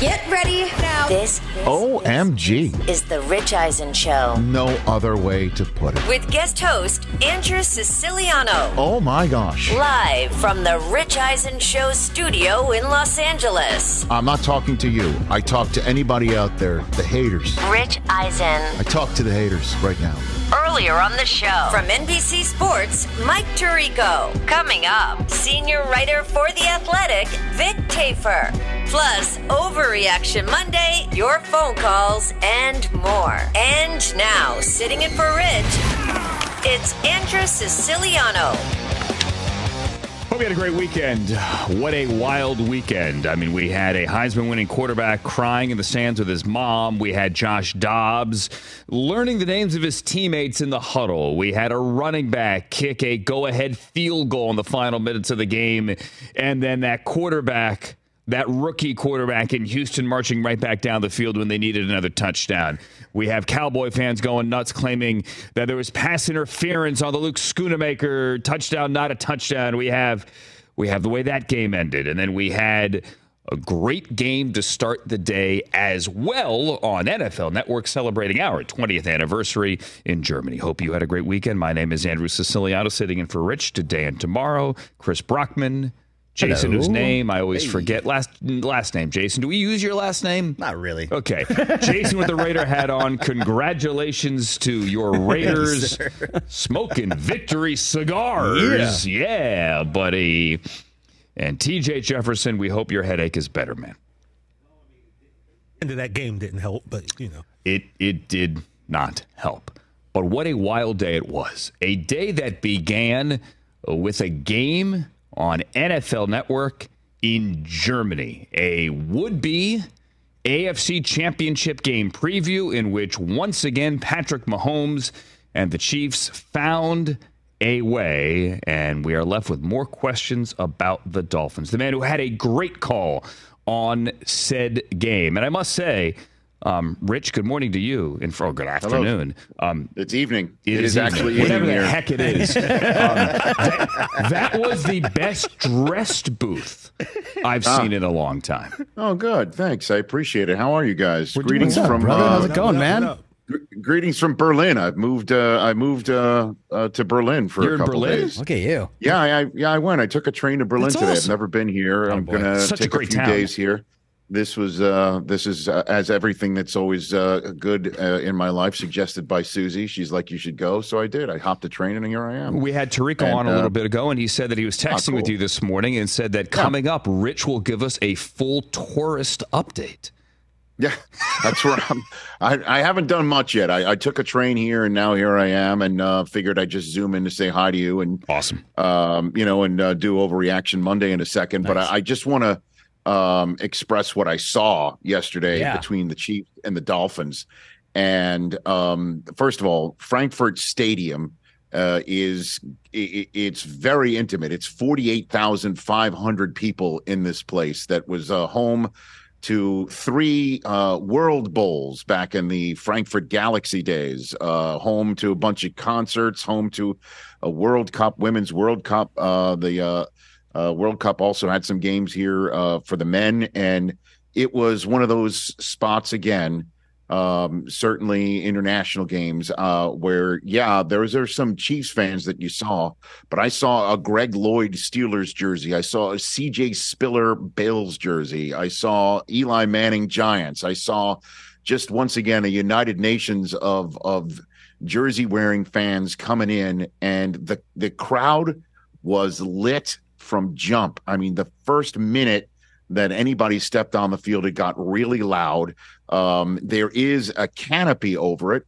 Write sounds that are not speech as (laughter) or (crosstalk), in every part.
Get ready now. This OMG. is the Rich Eisen Show No other way to put it. With guest host Andrew Siciliano. Oh my gosh. live from the Rich Eisen Show studio in Los Angeles. I'm not talking to you. I talk to anybody out there, the haters. Rich Eisen. I talk to the haters right now. Earlier on the show. From NBC Sports, Mike Tirico. Coming up, senior writer for The Athletic, Vic Tafur. Plus, Overreaction Monday, your phone calls, and more. And now, sitting in for Rich, it's Andrew Siciliano. Hope you had a great weekend. What a wild weekend. I mean, we had a Heisman winning quarterback crying in the stands with his mom. We had Josh Dobbs learning the names of his teammates in the huddle. We had a running back kick a go ahead field goal in the final minutes of the game. And then that quarterback that rookie quarterback in Houston marching right back down the field when they needed another touchdown. We have Cowboy fans going nuts claiming that there was pass interference on the Luke Schoonmaker touchdown, not a touchdown. We have we have the way that game ended, and then we had a great game to start the day as well on NFL Network celebrating our 20th anniversary in Germany. Hope you had a great weekend. My name is Andrew Siciliano, sitting in for Rich today and tomorrow. Chris Brockman, Jason, whose name I always forget. Last last name, Jason. Do we use your last name? Not really. Okay. Jason with the Raider hat on. (laughs) Congratulations to your Raiders smoking victory cigars. Yeah. buddy. And TJ Jefferson, we hope your headache is better, man. End of that game didn't help, but you know. It it did not help. But what a wild day it was. A day that began with a game on NFL Network in Germany, a would be AFC Championship game preview in which once again Patrick Mahomes and the Chiefs found a way, and we are left with more questions about the Dolphins. The man who had a great call on said game. And I must say, um, Rich, good morning to you, and for oh, good afternoon. Um, It's evening. it it is, evening. actually whatever evening the here. heck it is. (laughs) Um, that, that was the best dressed booth I've Ah. seen in a long time. Oh, good. Thanks. I appreciate it. How are you guys? doing greetings well, from brother. uh, How's it going, What up, man? what up? gr- greetings from Berlin. I've moved. Uh, I moved uh, uh, to Berlin for You're a in couple Berlin? days. Look at you. Yeah, I, I yeah I went. I took a train to Berlin That's today. awesome. I've never been here. I'm boy. gonna Such a take great few town. days here. This was uh, this is uh, as everything that's always uh, good uh, in my life suggested by Susie. She's like, you should go, so I did. I hopped a train and here I am. We had Tirico And, on a uh, little bit ago, and he said that he was texting with you this morning and said that coming up, Rich will give us a full tourist update. Yeah, that's where I'm. I, I haven't done much yet. I, I took a train here, and now here I am, and uh, figured I'd just zoom in to say hi to you, and Awesome. um, you know, and uh, do overreaction Monday in a second. But I, I just want to um, express what I saw yesterday Yeah. between the Chiefs and the Dolphins. And um, first of all, Frankfurt Stadium uh, is i- i- it's very intimate. It's forty eight thousand five hundred people in this place that was uh, home to three uh, World Bowls back in the Frankfurt Galaxy days. Uh, home to a bunch of concerts. Home to a World Cup, Women's World Cup. Uh, the uh, World Cup also had some games here uh, for the men, and it was one of those spots again um, certainly international games, uh, where yeah, there was there some Chiefs fans that you saw, but I saw a Greg Lloyd Steelers jersey, I saw a CJ Spiller Bills jersey, I saw Eli Manning Giants, I saw just once again a United Nations of of jersey wearing fans coming in, and the the crowd was lit from jump. I mean, the first minute that anybody stepped on the field, it got really loud. Um, there is a canopy over it.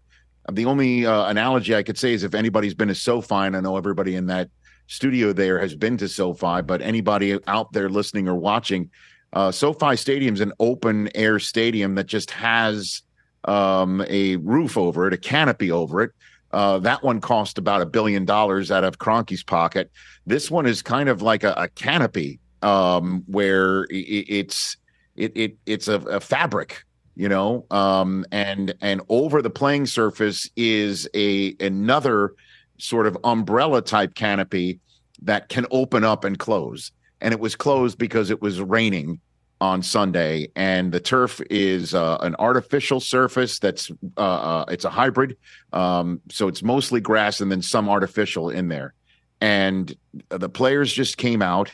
The only uh, analogy I could say is if anybody's been to SoFi, and I know everybody in that studio there has been to SoFi, but anybody out there listening or watching, uh, SoFi Stadium's an open air stadium that just has um, a roof over it, a canopy over it. Uh, that one cost about a billion dollars out of Kroenke's pocket. This one is kind of like a, a canopy um, where it, it's it, it it's a, a fabric you know? Um, and and over the playing surface is a another sort of umbrella type canopy that can open up and close. And it was closed because it was raining on Sunday, and the turf is uh, an artificial surface. That's uh, uh, it's a hybrid, um, so it's mostly grass and then some artificial in there. And the players just came out,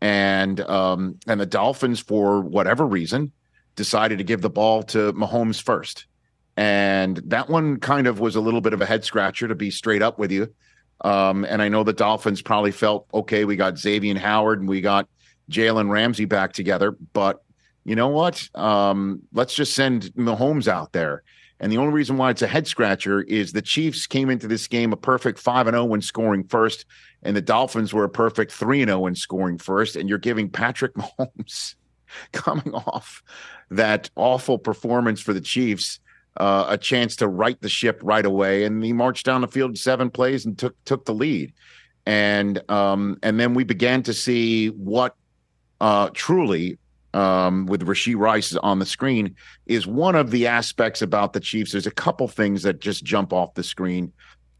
and um, and the Dolphins, for whatever reason, decided to give the ball to Mahomes first. And that one kind of was a little bit of a head scratcher, to be straight up with you. Um, and I know the Dolphins probably felt, okay, we got Xavier Howard and we got Jalen Ramsey back together. But you know what? Um, let's just send Mahomes out there. And the only reason why it's a head scratcher is the Chiefs came into this game a perfect 5 and 0 when scoring first, and the Dolphins were a perfect 3 and 0 when scoring first. And you're giving Patrick (laughs) Mahomes coming off that awful performance for the Chiefs uh, a chance to right the ship right away. And he marched down the field seven plays and took took the lead. And um, and then we began to see what uh, truly um, with Rashee Rice on the screen is one of the aspects about the Chiefs. There's a couple things that just jump off the screen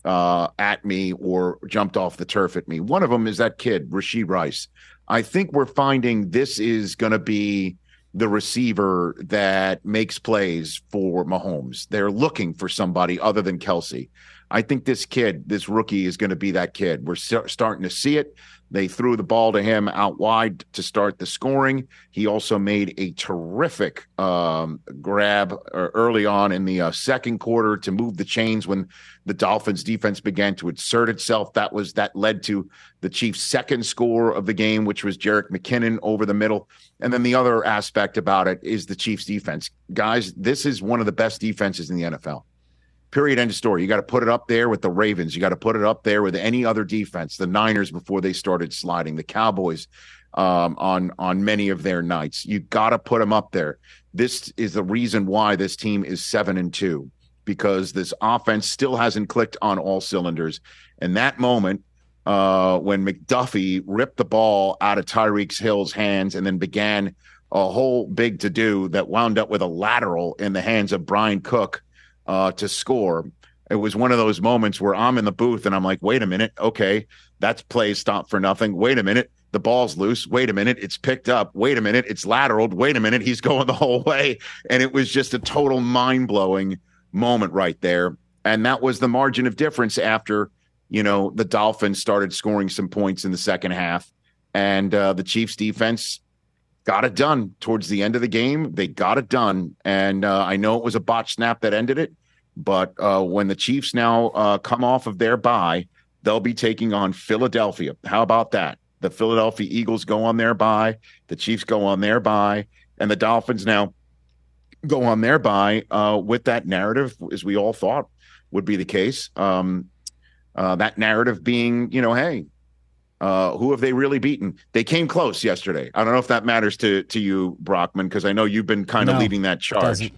uh, at me or jumped off the turf at me. One of them is that kid, Rashee Rice. I think we're finding this is going to be the receiver that makes plays for Mahomes. They're looking for somebody other than Kelce. I think this kid, this rookie, is going to be that kid. We're starting to see it. They threw the ball to him out wide to start the scoring. He also made a terrific um, grab uh, early on in the uh, second quarter to move the chains when the Dolphins defense began to assert itself. That was that led to the Chiefs' second score of the game, which was Jerick McKinnon over the middle. And then the other aspect about it is the Chiefs' defense. Guys, this is one of the best defenses in the NFL. Period. End of story. You got to put it up there with the Ravens. You got to put it up there with any other defense. The Niners before they started sliding. The Cowboys um, on on many of their nights. You got to put them up there. This is the reason why this team is seven and two because this offense still hasn't clicked on all cylinders. And that moment uh, when McDuffie ripped the ball out of Tyreek Hill's hands and then began a whole big to do that wound up with a lateral in the hands of Bryan Cook uh, to score. It was one of those moments where I'm in the booth and I'm like, wait a minute, okay, that's play stop for nothing. Wait a minute, the ball's loose. Wait a minute, it's picked up. Wait a minute, it's lateraled. Wait a minute, he's (laughs) going the whole way. And it was just a total mind blowing moment right there. And that was the margin of difference after, you know, the Dolphins started scoring some points in the second half. And uh, the Chiefs defense got it done towards the end of the game. They got it done. And uh, I know it was a botch snap that ended it. But uh, when the Chiefs now uh, come off of their bye, they'll be taking on Philadelphia. How about that? The Philadelphia Eagles go on their bye, the Chiefs go on their bye, and the Dolphins now go on their bye uh, with that narrative, as we all thought would be the case. Um, uh, that narrative being, you know, hey, uh, who have they really beaten? They came close yesterday. I don't know if that matters to to you, Brockman, because I know you've been kind of no, leading that charge.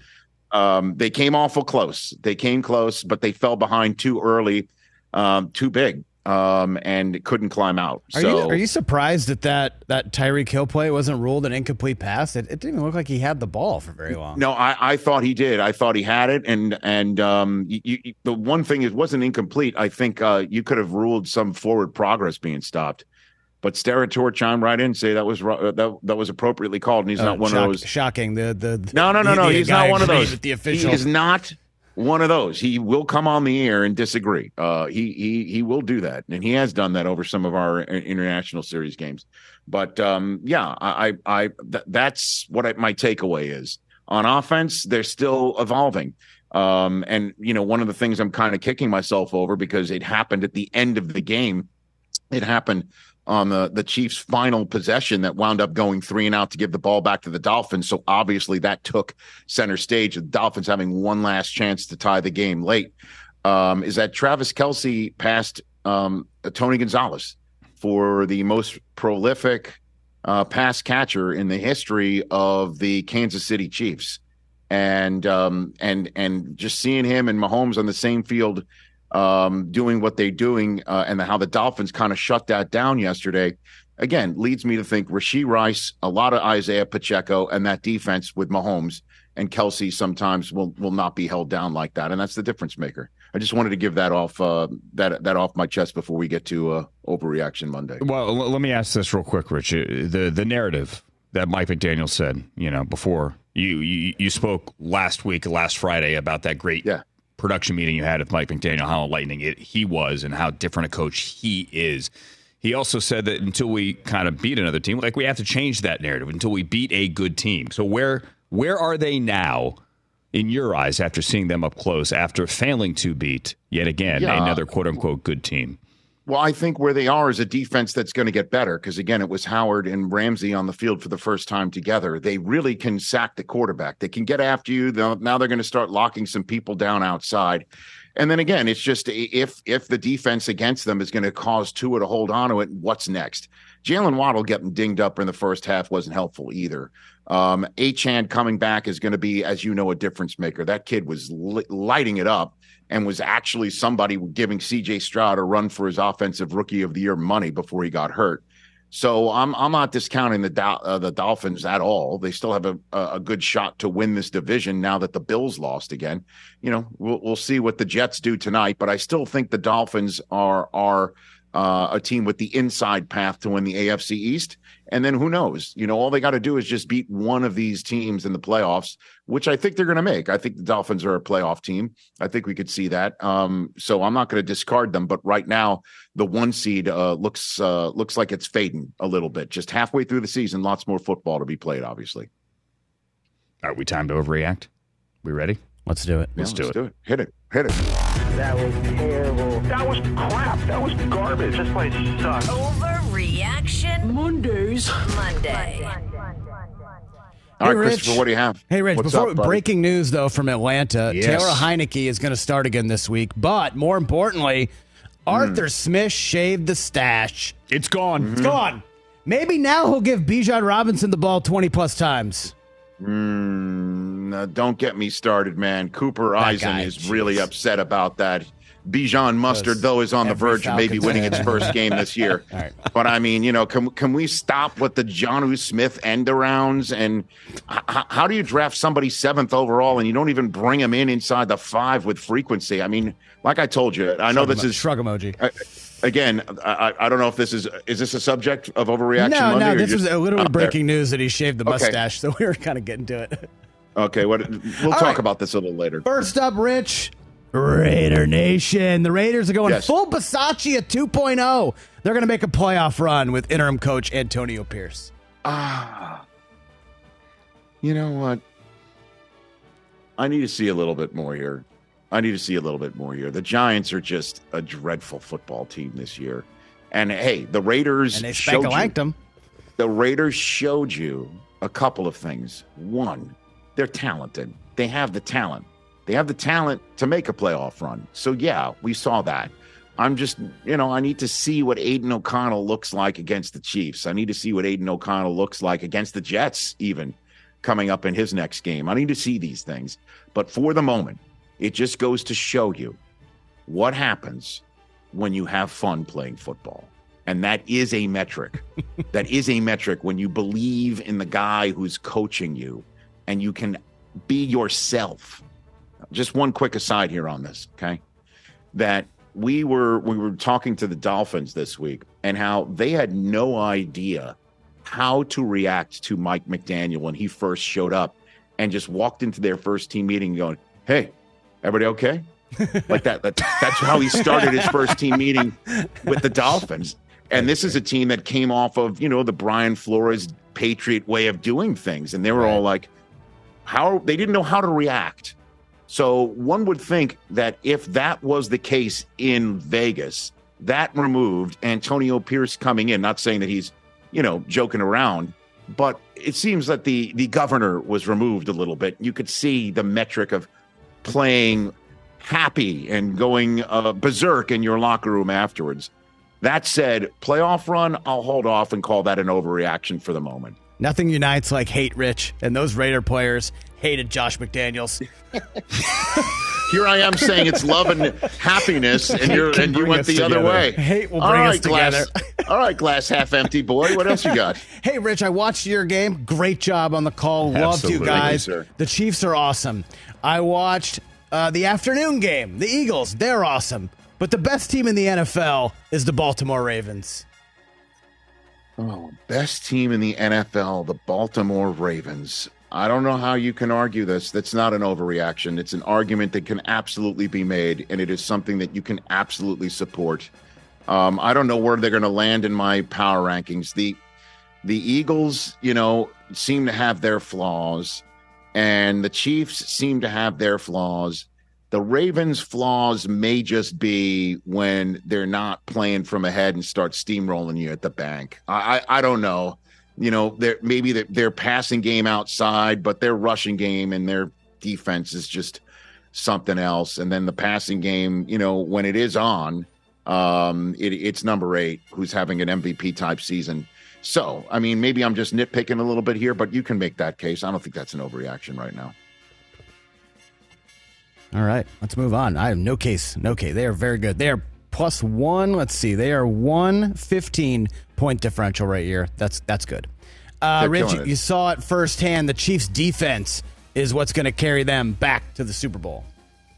Um, they came awful close. They came close, but they fell behind too early, um, too big, um, and couldn't climb out. Are, so, you, are you surprised that that, that Tyreek Hill play wasn't ruled an incomplete pass? It, it, didn't even look like he had the ball for very long. No, I, I thought he did. I thought he had it, and and um, you, you, the one thing it wasn't incomplete. I think uh, you could have ruled some forward progress being stopped. But Steratore chimed right in and say that was uh, that, that was appropriately called, and he's Uh, not one shock- of those. Shocking. The the No, no, no, no. the He's not one of those. The He is not one of those. He will come on the air and disagree. Uh, he he he will do that, and he has done that over some of our international series games. But um, yeah, I I, I th- that's what I, my takeaway is on offense. They're still evolving. Um, and you know, one of the things I'm kind of kicking myself over because it happened at the end of the game. It happened on the the Chiefs' final possession that wound up going three and out to give the ball back to the Dolphins. So obviously that took center stage. The Dolphins having one last chance to tie the game late. Um, is that Travis Kelce passed um, Tony Gonzalez for the most prolific uh, pass catcher in the history of the Kansas City Chiefs, and um, and and just seeing him and Mahomes on the same field um, doing what they're doing, uh, and how the Dolphins kind of shut that down yesterday, again leads me to think Rashee Rice, a lot of Isaiah Pacheco, and that defense with Mahomes and Kelce sometimes will will not be held down like that, and that's the difference maker. I just wanted to give that off uh, that that off my chest before we get to uh, overreaction Monday. Well, l- let me ask this real quick, Rich. Uh, The the narrative that Mike McDaniel said, you know, before you you, you spoke last week, last Friday about that great Yeah. Production meeting you had with Mike McDaniel, how enlightening it he was, and how different a coach he is. He also said that until we kind of beat another team, like we have to change that narrative until we beat a good team. So where where are they now? In your eyes, after seeing them up close, after failing to beat yet again Yeah. another quote unquote good team, Well, I think where they are is a defense that's going to get better because again, it was Howard and Ramsey on the field for the first time together. They really can sack the quarterback. They can get after you. They'll, now they're going to start locking some people down outside. And then again, it's just if if the defense against them is going to cause Tua to hold on to it, what's next? Jalen Waddle getting dinged up in the first half wasn't helpful either. Um, Achane coming back is going to be, as you know, a difference maker. That kid was li- lighting it up and was actually somebody giving CJ Stroud a run for his offensive rookie of the year money before he got hurt. So I'm I'm not discounting the uh, the Dolphins at all. They still have a a good shot to win this division now that the Bills lost again. You know, we'll we'll see what the Jets do tonight, but I still think the Dolphins are are uh, a team with the inside path to win the AFC East. And then who knows? You know, all they got to do is just beat one of these teams in the playoffs, which I think they're going to make. I think the Dolphins are a playoff team. I think we could see that. Um, so I'm not going to discard them. But right now, the one seed uh, looks uh, looks like it's fading a little bit. Just halfway through the season, lots more football to be played. Obviously, are we time to overreact? We ready? Let's do it. Let's Yeah, do let's it. do it. Hit it. Hit it. That was terrible. That was crap. That was garbage. This place sucks. Overreaction Mondays. Monday. All Hey, right, Rich. Christopher, what do you have? Hey, Rich, What's before up, buddy? breaking news, though, from Atlanta, Yes. Taylor Heinicke is going to start again this week. But more importantly, Arthur Smith shaved the stash. It's gone. It's gone. Maybe now he'll give Bijan Robinson the ball 20 plus times. Mm, uh, don't get me started, man. Cooper Eisen guy, is really upset about that. Bijan Mustard, though, is on the verge of maybe winning its first game this year. (laughs) Right. But I mean, you know, can can we stop with the John Smith end arounds? And h- how do you draft somebody seventh overall and you don't even bring him in inside the five with frequency? I mean, like I told you, I know Shrug this emo- is shrug emoji. again. I, I don't know if this is is this a subject of overreaction? no, Monday no, this was literally out there? breaking news that he shaved the Okay. mustache, so we (laughs) were kind of getting to it. Okay, what we'll All talk right. about this a little later. First up, Rich. Raider Nation. The Raiders are going Yes. full Bisaccia 2.0. They're going to make a playoff run with interim coach Antonio Pierce. Ah, you know what? I need to see a little bit more here. I need to see a little bit more here. The Giants are just a dreadful football team this year. And hey, the Raiders And they showed you, him. the Raiders showed you a couple of things. One, they're talented. They have the talent. They have the talent to make a playoff run. So yeah, we saw that. I'm just, you know, I need to see what Aidan O'Connell looks like against the Chiefs. I need to see what Aidan O'Connell looks like against the Jets, even coming up in his next game. I need to see these things. But for the moment, it just goes to show you what happens when you have fun playing football. And that is a metric. (laughs) that is a metric when you believe in the guy who's coaching you and you can be yourself. Just one quick aside here on this, okay? That we were we were talking to the Dolphins this week and how they had no idea how to react to Mike McDaniel when he first showed up and just walked into their first team meeting going, "Hey, everybody okay?" (laughs) like that, that that's how he started his first team meeting with the Dolphins. And this is a team that came off of, you know, the Brian Flores Patriot way of doing things and they were all like how they didn't know how to react. So one would think that if that was the case in Vegas, that removed Antonio Pierce coming in, not saying that he's, you know, joking around, but it seems that the the governor was removed a little bit. You could see the metric of playing happy and going uh, berserk in your locker room afterwards. That said, playoff run, I'll hold off and call that an overreaction for the moment. Nothing unites like hate Rich, and those Raider players hated Josh McDaniels. (laughs) Here I am saying it's love and happiness, and you're and you went the together. other way. Hate will bring right, us together. glass. All right, glass half empty, boy. What else you got? (laughs) Hey, Rich, I watched your game. Great job on the call. Loved you guys. You. The Chiefs are awesome. I watched uh, the afternoon game. The Eagles, they're awesome. But the best team in the NFL is the Baltimore Ravens. Oh, best team in the NFL, the Baltimore Ravens. I don't know how you can argue this. That's not an overreaction. It's an argument that can absolutely be made, and it is something that you can absolutely support. Um, I don't know where they're going to land in my power rankings. The the Eagles, you know, seem to have their flaws, and the Chiefs seem to have their flaws. The Ravens' flaws may just be when they're not playing from ahead and start steamrolling you at the bank. I I, I don't know. You know, they're maybe their, their passing game outside, but their rushing game and their defense is just something else. And then the passing game, you know, when it is on, um, it, it's number eight who's having an MVP type season. So, I mean, maybe I'm just nitpicking a little bit here, but you can make that case. I don't think that's an overreaction right now. All right, let's move on. I have no case, no case. They are very good. They are plus one. Let's see. They are one fifteen point differential right here. That's that's good. Uh, Rich, you saw it firsthand. The Chiefs' defense is what's going to carry them back to the Super Bowl.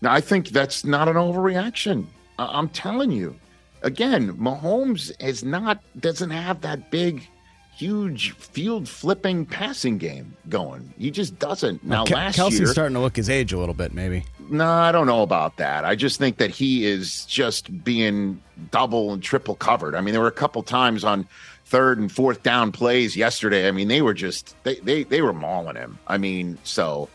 Now, I think that's not an overreaction. I- I'm telling you. Again, Mahomes is not doesn't have that big, huge field flipping passing game going. He just doesn't. Now, Ke- last Kelce's year, starting to look his age a little bit, maybe. No, I don't know about that. I just think that he is just being double and triple covered. I mean, there were a couple times on third and fourth down plays yesterday. I mean, they were just they they they were mauling him. I mean, so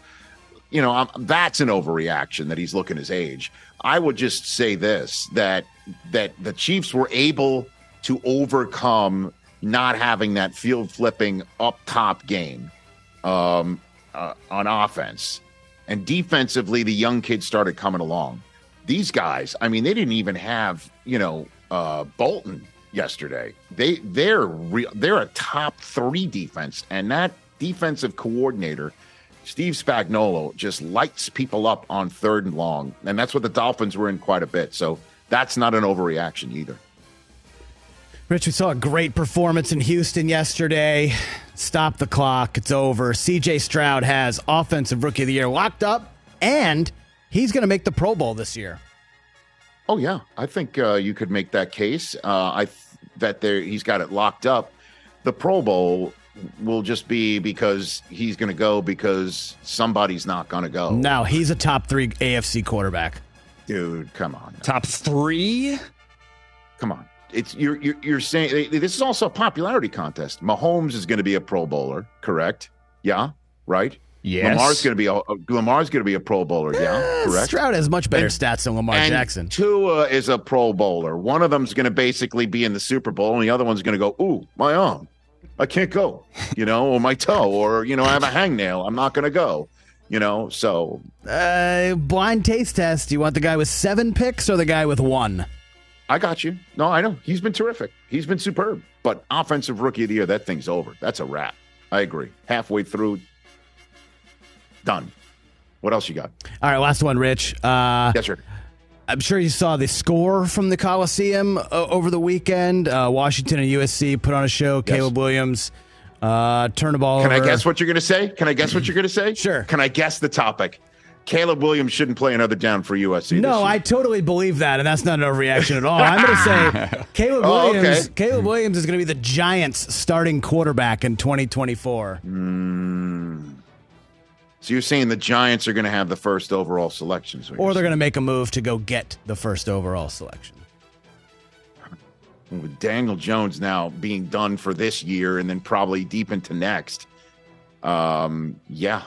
you know, i that's an overreaction that he's looking his age. I would just say this that that the Chiefs were able to overcome not having that field flipping up top game um, uh, on offense. And defensively, the young kids started coming along. These guys, I mean, they didn't even have, you know, uh, Bolton yesterday. They they're real. They're a top three defense, and that defensive coordinator, Steve Spagnuolo, just lights people up on third and long, and that's what the Dolphins were in quite a bit. So that's not an overreaction either. Rich, we saw a great performance in Houston yesterday. Stop the clock. It's over. CJ Stroud has Offensive Rookie of the Year locked up, and he's going to make the Pro Bowl this year. Oh yeah, I think uh, you could make that case. Uh, I th- that there he's got it locked up. The Pro Bowl will just be because he's going to go because somebody's not going to go. Now, he's a top three AFC quarterback. Dude, come on, now. Top three? come on. It's you're you're, you're saying this is also a popularity contest. Mahomes is going to be a Pro Bowler, correct? Yeah, right. Yes. Lamar's going to be a Lamar's going to be a Pro Bowler. Yeah, correct. Stroud has much better And- stats than Lamar Jackson. Tua is a Pro Bowler. One of them's going to basically be in the Super Bowl, and the other one's going to go, "Ooh, my arm, I can't go," you know, or my toe, or you know, I have a hangnail, I'm not going to go, you know. So Uh, blind taste test. Do you want the guy with seven picks or the guy with one? I got you. No, I know he's been terrific. He's been superb. But offensive rookie of the year, that thing's over. That's a wrap. I agree. Halfway through, done. What else you got? All right, last one, Rich. Uh, Yes, sir. I'm sure you saw the score from the Coliseum uh, over the weekend. Uh, Washington and USC put on a show. Caleb Williams uh, turned the ball Can I guess what you're going to say? Can I guess what you're going to say? Sure. Can I guess the topic? Caleb Williams shouldn't play another down for USC. No, I totally believe that, and that's not a reaction at all. I'm going to say (laughs) Caleb Oh, Williams. okay. Caleb Williams is going to be the Giants' starting quarterback in 2024. Mm. So you're saying the Giants are going to have the first overall selection? Or they're going to make a move to go get the first overall selection. with Daniel Jones now being done for this year and then probably deep into next. Um, yeah,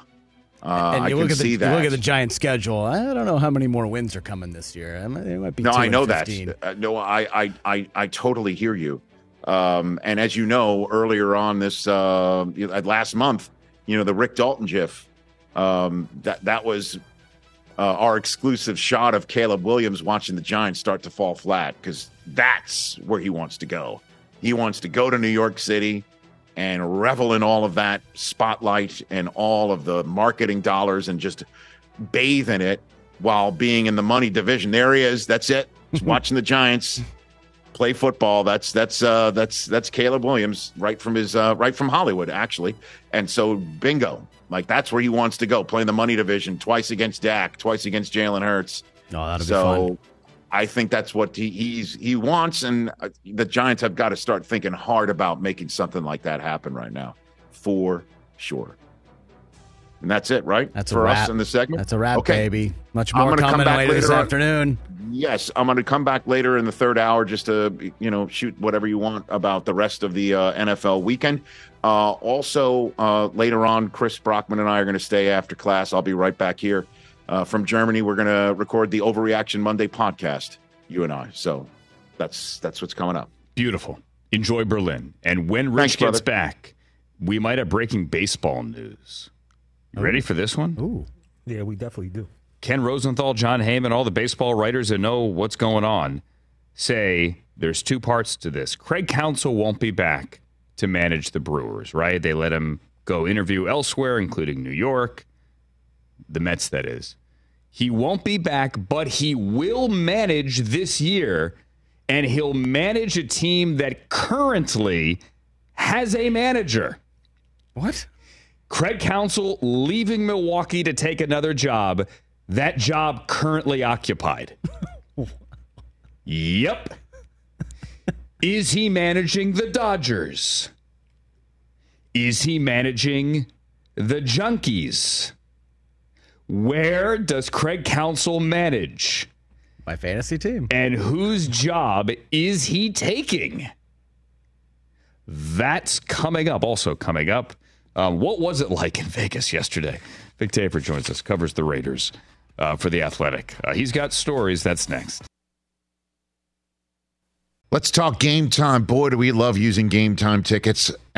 uh, and I you can look at the look at the Giants' schedule. I don't know how many more wins are coming this year. I It might be no, I know that. Uh, no, I, I, I, I totally hear you. Um, and as you know, earlier on this uh, last month, you know the Rick Dalton GIF. Um, that that was uh, our exclusive shot of Caleb Williams watching the Giants start to fall flat because that's where he wants to go. He wants to go to New York City and revel in all of that spotlight and all of the marketing dollars and just bathe in it while being in the money division. There he is. That's it. He's (laughs) watching the Giants play football. That's that's uh, that's that's Caleb Williams right from his uh, right from Hollywood actually. And so bingo, like that's where he wants to go. Playing the money division twice against Dak, twice against Jalen Hurts. No, that'll so be fun. I think that's what he, he's he wants, and uh, the Giants have got to start thinking hard about making something like that happen right now, for sure. And that's it, right? That's a for us in the segment. That's a wrap, Okay. baby. Much I'm more gonna come coming back later this later on. afternoon. Yes, I'm going to come back later in the third hour just to you know shoot whatever you want about the rest of the uh, NFL weekend. Uh, also, uh, later on, Chris Brockman and I are going to stay after class. I'll be right back here uh, from Germany. We're going to record the Overreaction Monday podcast. You and I. So that's that's what's coming up. Beautiful. Enjoy Berlin. And when Thanks, Rich gets brother. back, we might have breaking baseball news. You ready for this one? Ooh. Yeah, we definitely do. Ken Rosenthal, Jon Heyman, all the baseball writers that know what's going on say there's two parts to this. Craig Counsell won't be back to manage the Brewers, right? They let him go interview elsewhere, including New York, the Mets, that is. He won't be back, but he will manage this year, and he'll manage a team that currently has a manager. What? Craig Counsell leaving Milwaukee to take another job. That job currently occupied. (laughs) yep. Is he managing the Dodgers? Is he managing the Junkies? Where does Craig Counsell manage? My fantasy team. And whose job is he taking? That's coming up. Also coming up, um, what was it like in Vegas yesterday? Vic Tafur joins us, covers the Raiders uh, for the Athletic. Uh, he's got stories. That's next. Let's talk game time. Boy, do we love using game time tickets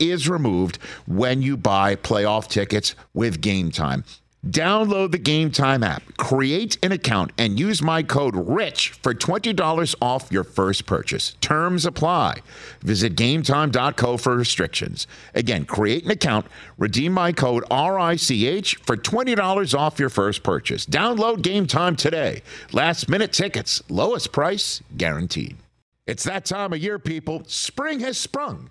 is removed when you buy playoff tickets with Game Time. Download the Game Time app, create an account, and use my code RICH for $20 off your first purchase. Terms apply. Visit gametime.co for restrictions. Again, create an account, redeem my code RICH for $20 off your first purchase. Download Game Time today. Last minute tickets, lowest price guaranteed. It's that time of year, people. Spring has sprung,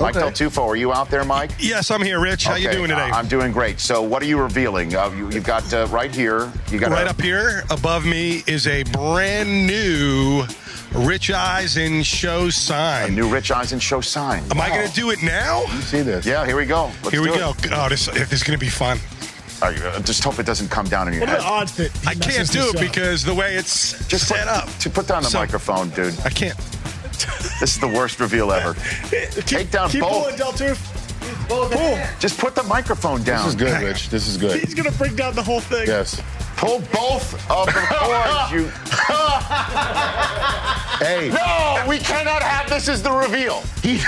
Mike Del Tufo, are you out there, Mike? Yes, I'm here, Rich. How you doing today? uh, I'm doing great. So, what are you revealing? Uh, you, you've got uh, right here. You got right a, up here above me is a brand new Rich Eisen show sign. a new Rich Eisen show sign. Am I going to do it now? You see this? Yeah, here we go. Let's Here we do go. it. Oh, this, this is going to be fun. All right, uh, just hope it doesn't come down in your What are head. the odds that I can't do it up? because the way it's Just set put, up. To put down the So- microphone, dude. I can't. (laughs) This is the worst reveal ever. Take down Keep both. pulling, Del Tufo. Pull. Just put the microphone down. This is good, Rich. This is good. He's gonna bring down the whole thing. Yes. Pull both of the (laughs) cords. You. Hey, No, we cannot have this as the reveal. he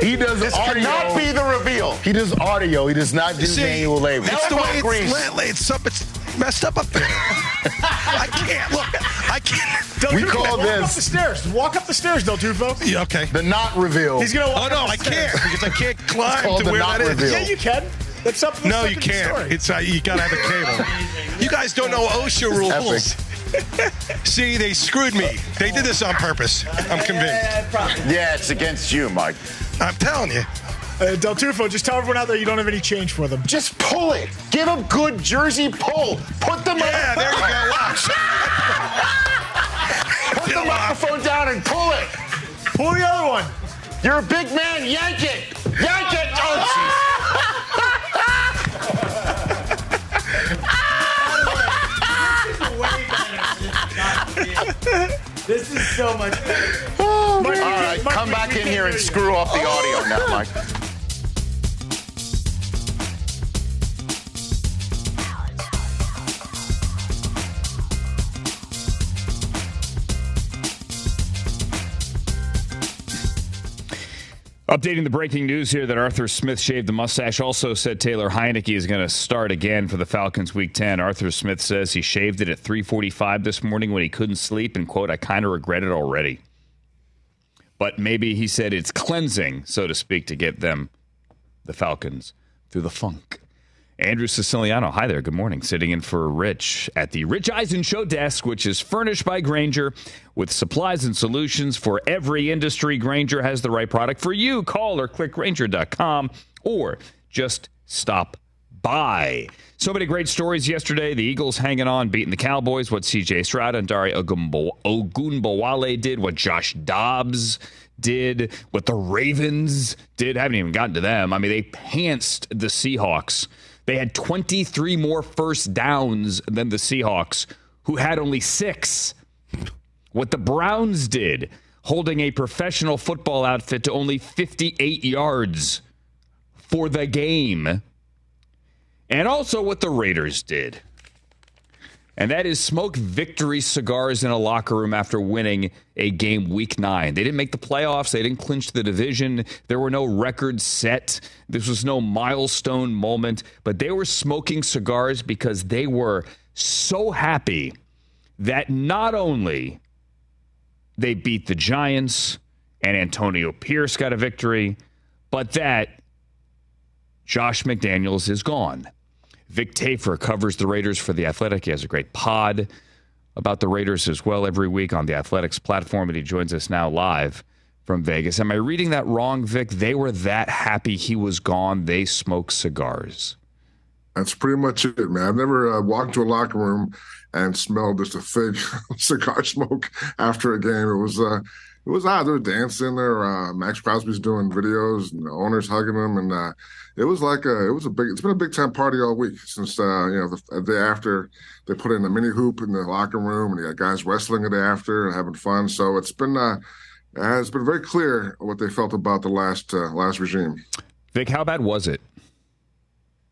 he does This audio. cannot be the reveal. He does audio. He does not do See, manual labor. It's the way grease. it's, la- it's up. It's messed up up there. (laughs) I can't look. I can't. Del We Tufo, call walk this- up the stairs. Walk up the stairs, Del Tufo. Yeah, okay. The not reveal. He's gonna Walk Oh walk no, up the I stairs. can't because I can't climb called to the where not that is. reveal. Yeah, you can. That's something. No, you something in the can't. story. It's uh, you gotta have a cable. You guys don't know OSHA rules. (laughs) See, they screwed me. They did this on purpose. I'm convinced. Yeah, it's against you, Mike. I'm telling you. Uh, Del Tufo, just tell everyone out there you don't have any change for them. Just pull it. Give a good Jersey pull. Put the Yeah, there you go. Watch. (laughs) Put the microphone down and pull it. Pull the other one. You're a big man. Yank it. Yank it. Oh, so much oh, better. All right, come back in here and screw off the audio now, (laughs) Mike. Updating the breaking news here that Arthur Smith shaved the mustache. Also said Taylor Heinicke is going to start again for the Falcons Week 10. Arthur Smith says he shaved it at 3:45 this morning when he couldn't sleep, and quote, "I kind of regret it already." But maybe he said it's cleansing, so to speak, to get them, the Falcons, through the funk. Andrew Siciliano, hi there. Good morning. Sitting in for Rich at the Rich Eisen Show desk, which is furnished by Grainger with supplies and solutions for every industry. Grainger has the right product for you. Call or click Grainger.com or just stop by. So many great stories yesterday. The Eagles hanging on, beating the Cowboys. What CJ Stroud and Dare Ogunbowale did. What Josh Dobbs did. What the Ravens did. Haven't even gotten to them. I mean, they pantsed the Seahawks. They had 23 more first downs than the Seahawks, who had only six. What the Browns did, holding a professional football outfit to only 58 yards for the game. And also what the Raiders did. And that is smoke victory cigars in a locker room after winning a game week nine. They didn't make the playoffs. They didn't clinch the division. There were no records set. This was no milestone moment. But they were smoking cigars because they were so happy that not only they beat the Giants and Antonio Pierce got a victory, but that Josh McDaniels is gone. Vic Tafur covers the Raiders for The Athletic. He has a great pod about the Raiders as well every week on the Athletics platform, and he joins us now live from Vegas. Am I reading that wrong, Vic? They were that happy he was gone, they smoked cigars. That's pretty much it, man. I've never uh, walked to a locker room and smelled just a thick (laughs) cigar smoke after a game. It was uh, it was odd. They were dancing there. Uh, Maxx Crosby's doing videos, and the owners hugging him, and uh, it was like a, it was a big. It's been a big time party all week since uh, you know the, the day after they put in the mini hoop in the locker room, and you got guys wrestling the day after and having fun. So it's been uh, it's been very clear what they felt about the last uh, last regime. Vic, how bad was it?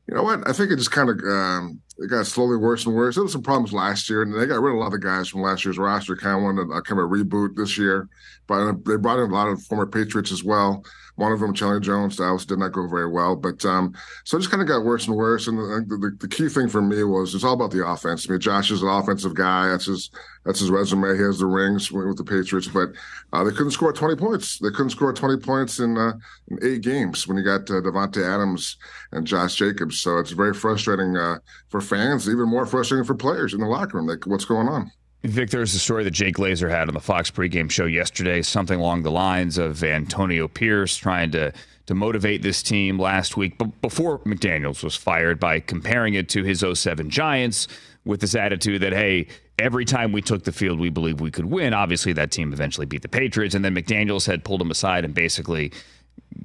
You know what? I think it just kind of um, it got slowly worse and worse. There was some problems last year, and they got rid of a lot of the guys from last year's roster. Kind of wanted a kind of a reboot this year, but they brought in a lot of former Patriots as well. One of them, Chandler Jones, Dallas did not go very well, but um, so it just kind of got worse and worse. And the, the, the, key thing for me was it's all about the offense. I mean, Josh is an offensive guy. That's his that's his resume. He has the rings with the Patriots, but uh, they couldn't score 20 points. They couldn't score 20 points in, uh, in eight games when you got uh, Davante Adams and Josh Jacobs. So it's very frustrating uh, for fans, even more frustrating for players in the locker room. Like, what's going on? Vic, there's a story that Jay Glazer had on the Fox pregame show yesterday, something along the lines of Antonio Pierce trying to to motivate this team last week, but before McDaniels was fired by comparing it to his 07 Giants with this attitude that, hey, every time we took the field, we believe we could win. Obviously, that team eventually beat the Patriots, and then McDaniels had pulled him aside and basically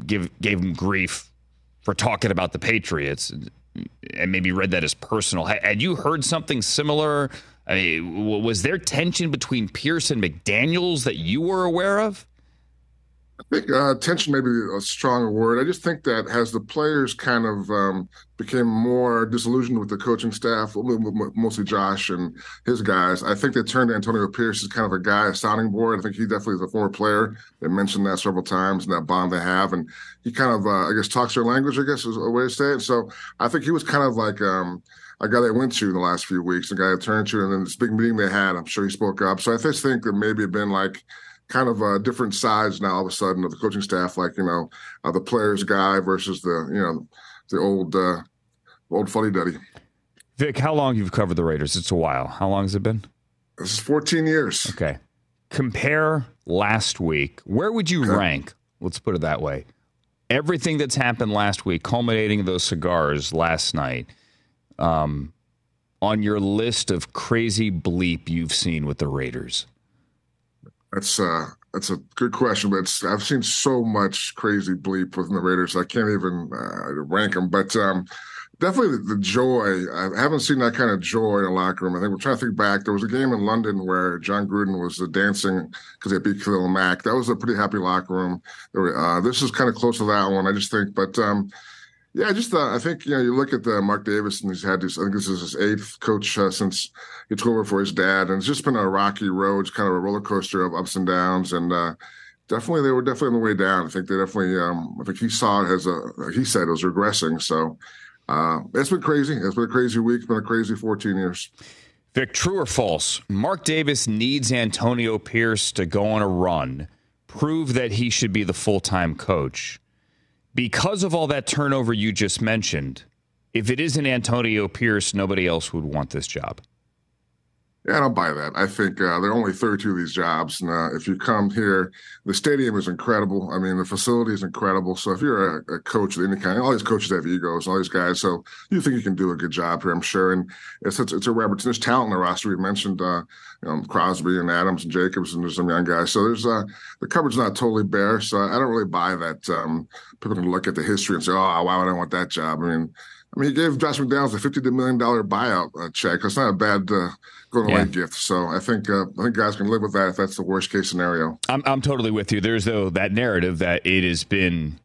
give gave him grief for talking about the Patriots and maybe read that as personal. Had you heard something similar I mean, was there tension between Pierce and McDaniels that you were aware of? I think uh, tension may be a strong word. I just think that as the players kind of um, became more disillusioned with the coaching staff, mostly Josh and his guys, I think they turned to Antonio Pierce as kind of a guy, a sounding board. I think he definitely is a former player. They mentioned that several times and that bond they have. And he kind of, uh, I guess, talks their language, I guess is a way to say it. So I think he was kind of like, um, a guy they went to in the last few weeks, a guy I turned to, and then this big meeting they had, I'm sure he spoke up. So I just think that maybe it been like kind of a different sides now all of a sudden of the coaching staff, like you know uh, the players guy versus the you know the old uh, old fuddy duddy. Vic, how long you've covered the Raiders? It's a while. How long has it been? This is 14 years. Okay. Compare last week. Where would you okay. rank? Let's put it that way. Everything that's happened last week, culminating those cigars last night um, on your list of crazy bleep you've seen with the Raiders? That's uh, that's a good question, but I've seen so much crazy bleep with the Raiders, I can't even uh, rank them. But um, definitely the, the, joy. I haven't seen that kind of joy in a locker room. I think we're trying to think back. There was a game in London where Jon Gruden was uh, dancing because they beat Khalil Mack. That was a pretty happy locker room. Uh, this is kind of close to that one, I just think. But um, yeah, I just uh, I think you know you look at the Mark Davis and he's had this. I think this is his eighth coach uh, since he took over for his dad, and it's just been a rocky road, it's kind of a roller coaster of ups and downs, and uh, definitely they were definitely on the way down. I think they definitely. Um, I think he saw it as a he said it was regressing. So uh, it's been crazy. It's been a crazy week. It's been a crazy 14 years. Vic, true or false? Mark Davis needs Antonio Pierce to go on a run, prove that he should be the full time coach because of all that turnover you just mentioned, if it isn't Antonio Pierce, nobody else would want this job. Yeah, I don't buy that. I think uh, there are only 32 of these jobs. And uh, if you come here, the stadium is incredible. I mean, the facility is incredible. So if you're a, a, coach of any kind, all these coaches have egos, all these guys. So you think you can do a good job here, I'm sure. And it's it's, it's a Robertson. There's talent in the roster. We mentioned uh, you know, Crosby and Adams and Jacobs, and there's some young guys. So there's uh, the cupboard's not totally bare. So I don't really buy that. Um, people can look at the history and say, oh, why would I want that job? I mean, I mean, he gave Josh McDaniels a fifty million dollar buyout uh, check. That's not a bad uh, going away yeah. gift. So I think uh, I think guys can live with that if that's the worst case scenario. I'm I'm totally with you. There's though that narrative that it has been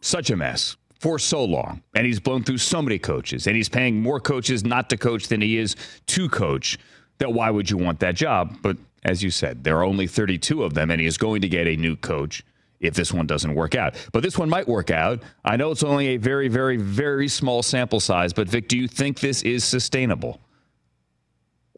such a mess for so long, and he's blown through so many coaches, and he's paying more coaches not to coach than he is to coach. That why would you want that job? But as you said, there are only 32 of them, and he is going to get a new coach if this one doesn't work out. But this one might work out. I know it's only a very, very, very small sample size, but Vic, do you think this is sustainable?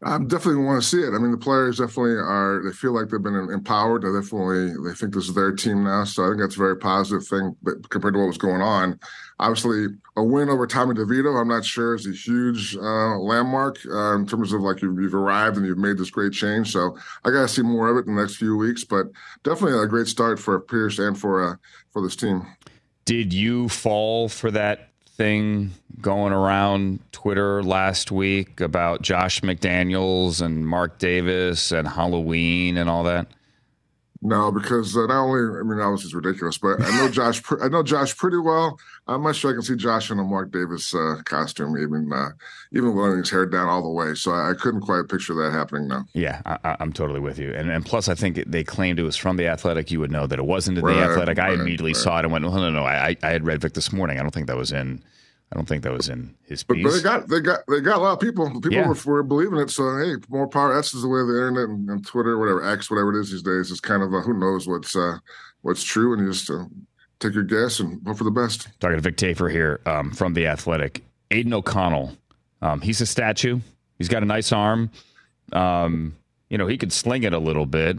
I definitely want to see it. I mean, the players definitely are. They feel like they've been empowered. They definitely they think this is their team now. So I think that's a very positive thing. But compared to what was going on, obviously a win over Tommy DeVito, I'm not sure is a huge uh, landmark uh, in terms of like you've, you've, arrived and you've made this great change. So I got to see more of it in the next few weeks. But definitely a great start for Pierce and for uh, for this team. Did you fall for that thing going around Twitter last week about Josh McDaniels and Mark Davis and Halloween and all that? No, because uh, not only I mean that was just ridiculous, but I know (laughs) Josh. I know Josh pretty well. I'm not sure I can see Josh in a Mark Davis uh, costume, even uh, even with his hair down all the way. So I, I couldn't quite picture that happening now. Yeah, I, am totally with you. And and plus, I think they claimed it was from the Athletic. You would know that it wasn't in right, the Athletic. I right, immediately right. saw it and went, well, no, no, no. I I had read Vic this morning. I don't think that was in I don't think that was in his piece. but they got they got they got a lot of people. People Yeah. were, were believing it. So hey, more power. That's just the way of the internet and, and Twitter, whatever X, whatever it is these days, is kind of a, who knows what's uh, what's true, and you just uh, take your guess and hope for the best. Talking to Vic Tafur here um, from The Athletic. Aidan O'Connell, um, he's a statue. He's got a nice arm. Um, you know, he could sling it a little bit.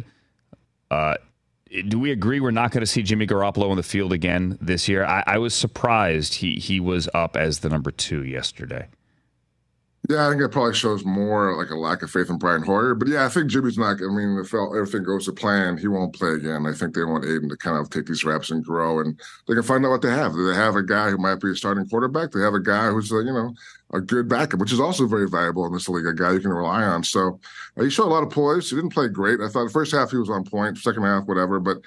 Uh, do we agree we're not going to see Jimmy Garoppolo on the field again this year? I, I was surprised he, he was up as the number two yesterday. Yeah, I think it probably shows more like a lack of faith in Brian Hoyer. But yeah, I think Jimmy's not. I mean, if everything goes to plan, he won't play again. I think they want Aidan to kind of take these reps and grow, and they can find out what they have. Do they have a guy who might be a starting quarterback? They have a guy who's a, you know a good backup, which is also very valuable in this league. A guy you can rely on. So uh, he showed a lot of poise. He didn't play great. I thought the first half he was on point. Second half, whatever. But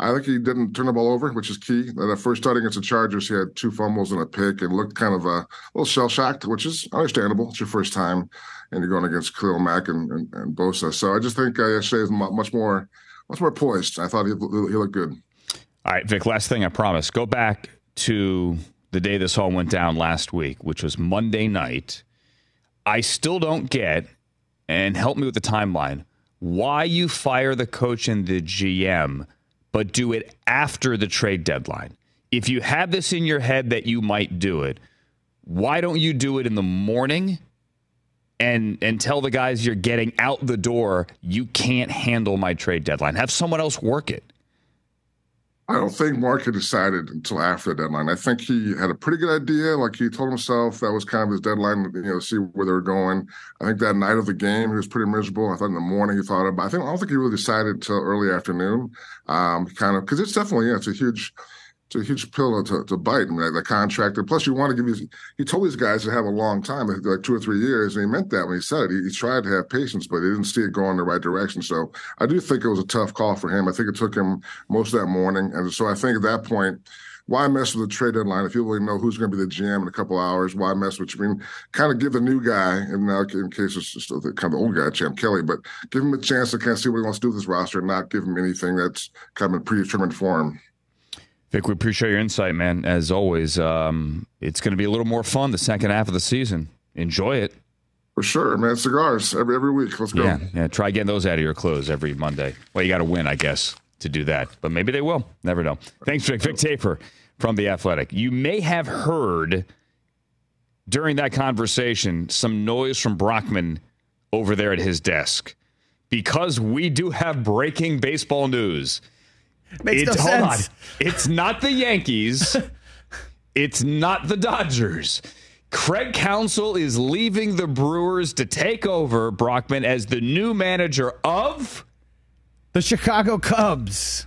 I think he didn't turn the ball over, which is key. The first start against the Chargers, he had two fumbles and a pick and looked kind of a little shell shocked, which is understandable. It's your first time, and you're going against Khalil Mack and, and, and Bosa. So I just think uh, yesterday is much more, much more poised. I thought he, he looked good. All right, Vic, last thing I promise. Go back to the day this all went down last week, which was Monday night. I still don't get, and help me with the timeline, why you fire the coach and the GM, but do it after the trade deadline. If you have this in your head that you might do it, why don't you do it in the morning and and tell the guys you're getting out the door you can't handle my trade deadline? Have someone else work it. I don't think Mark had decided until after the deadline. I think he had a pretty good idea. Like he told himself that was kind of his deadline, you know, see where they were going. I think that night of the game, he was pretty miserable. I thought in the morning he thought about. I think I don't think he really decided until early afternoon. Um, kind of because it's definitely yeah, it's a huge. It's a huge pill to, to bite. I mean, the contractor. plus you want to give these. He told these guys to have a long time, like, two or three years, and he meant that when he said it. He, he tried to have patience, but he didn't see it going in the right direction. So I do think it was a tough call for him. I think it took him most of that morning, and so I think at that point, why mess with the trade deadline if you really know who's going to be the GM in a couple hours? Why mess with? I mean, kind of give the new guy, and now in case it's just the kind of the old guy, Champ Kelly, but give him a chance to kind of see what he wants to do with this roster, and not give him anything that's kind of in predetermined form. Vic, we appreciate your insight, man. As always, um, it's going to be a little more fun the second half of the season. Enjoy it. For sure, man. Cigars every every week. Let's go. Yeah, yeah. Try getting those out of your clothes every Monday. Well, you got to win, I guess, to do that. But maybe they will. Never know. Thanks, Vic. Vic Tafur from The Athletic. You may have heard during that conversation some noise from Brockman over there at his desk because we do have breaking baseball news. Makes it's, no hold sense. on. It's not the Yankees. (laughs) it's not the Dodgers. Craig Counsell is leaving the Brewers to take over Brockman as the new manager of the Chicago Cubs.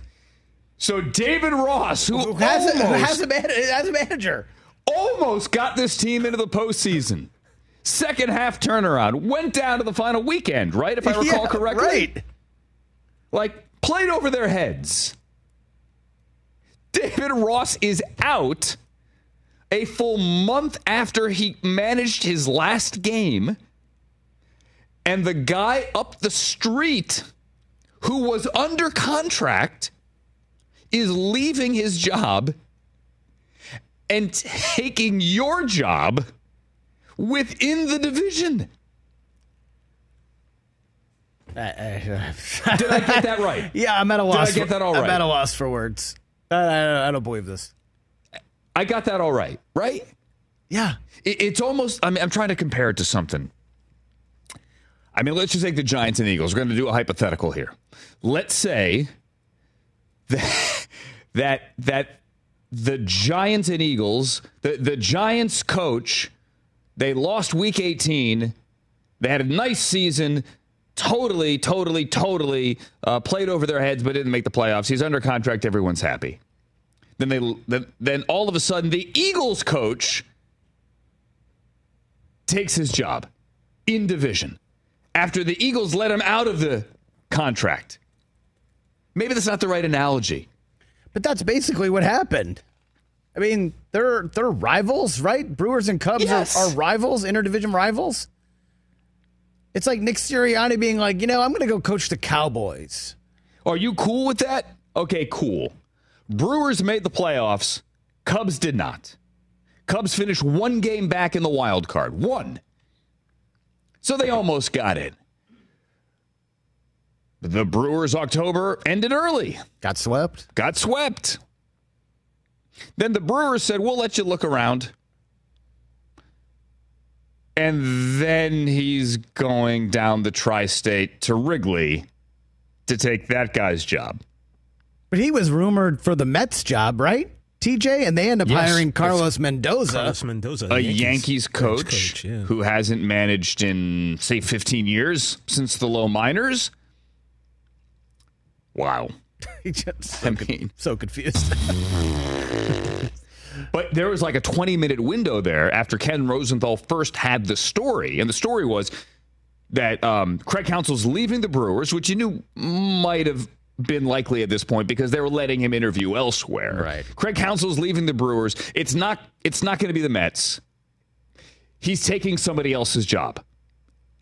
So David Ross, who, Who has, a, who has, a man, has a manager. almost got this team into the postseason. Second half turnaround. Went down to the final weekend, right? If I (laughs) recall Yeah, correctly. right. Like, played over their heads. David Ross is out a full month after he managed his last game. And the guy up the street who was under contract is leaving his job and taking your job within the division. (laughs) Did I get that right? yeah, I'm at a loss. Did. I get for, that all I'm at a loss for words. I, I, don't believe this. I got that all right, right? Yeah. It, it's almost, I mean, I'm trying to compare it to something. I mean, let's just take the Giants and Eagles. We're going to do a hypothetical here. Let's say that (laughs) that, that the Giants and Eagles, the, the Giants coach, they lost week 18. They had a nice season, totally, totally, totally uh, played over their heads, but didn't make the playoffs. He's under contract. Everyone's happy. Then they then, then all of a sudden the Eagles coach takes his job in division after the Eagles let him out of the contract. Maybe that's not the right analogy. But that's basically what happened. I mean, they're they're rivals, right? Brewers and Cubs Yes. are, are rivals, interdivision rivals. It's like Nick Sirianni being like, you know, I'm going to go coach the Cowboys. Are you cool with that? Okay, cool. Brewers made the playoffs. Cubs did not. Cubs finished one game back in the wild card. One. So they almost got it. The Brewers' October ended early. Got swept. Got swept. Then the Brewers said, We'll let you look around. And then he's going down the tri state to Wrigley to take that guy's job. But he was rumored for the Mets job, right? TJ, and they end up Yes. hiring Carlos Mendoza. Carlos Mendoza, a Yankees, coach, who hasn't managed in, say, 15 years since the low minors. Wow. (laughs) He just so, I mean, so confused. (laughs) But there was like a 20 minute window there after Ken Rosenthal first had the story. And the story was that um, Craig Counsell's leaving the Brewers, which you knew might have been likely at this point because they were letting him interview elsewhere. Right. Craig Counsell's leaving the Brewers. It's not it's not going to be the Mets. He's taking somebody else's job.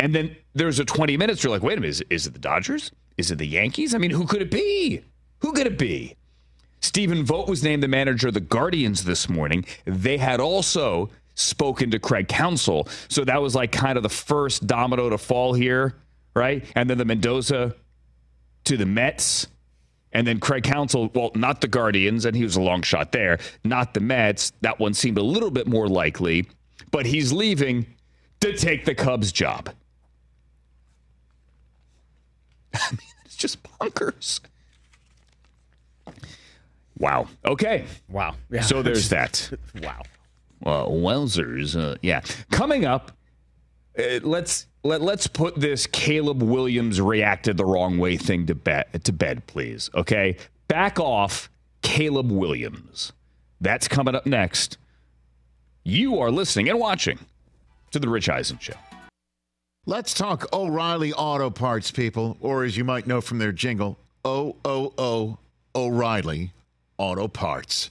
And then there's a 20 minutes you're like, "Wait a minute, is, is it the Dodgers? Is it the Yankees? I mean, who could it be? Who could it be?" Stephen Vogt was named the manager of the Guardians this morning. They had also spoken to Craig Counsell. So that was like kind of the first domino to fall here, right? And then the Mendoza to the Mets. And then Craig Counsell, well, not the Guardians, and he was a long shot there, not the Mets. That one seemed a little bit more likely, but he's leaving to take the Cubs job. (laughs) I mean, it's just bonkers. Wow. Okay. Wow. Yeah. So there's (laughs) that. wow. Uh, Wowzers. Uh, yeah. Coming up, uh, let's let let's put this Caleb Williams reacted the wrong way thing to bed to bed, please. Okay. Back off, Caleb Williams. That's coming up next. You are listening and watching to the Rich Eisen Show. Let's talk O'Reilly Auto Parts, people, or as you might know from their jingle, O O O O'Reilly Auto Parts.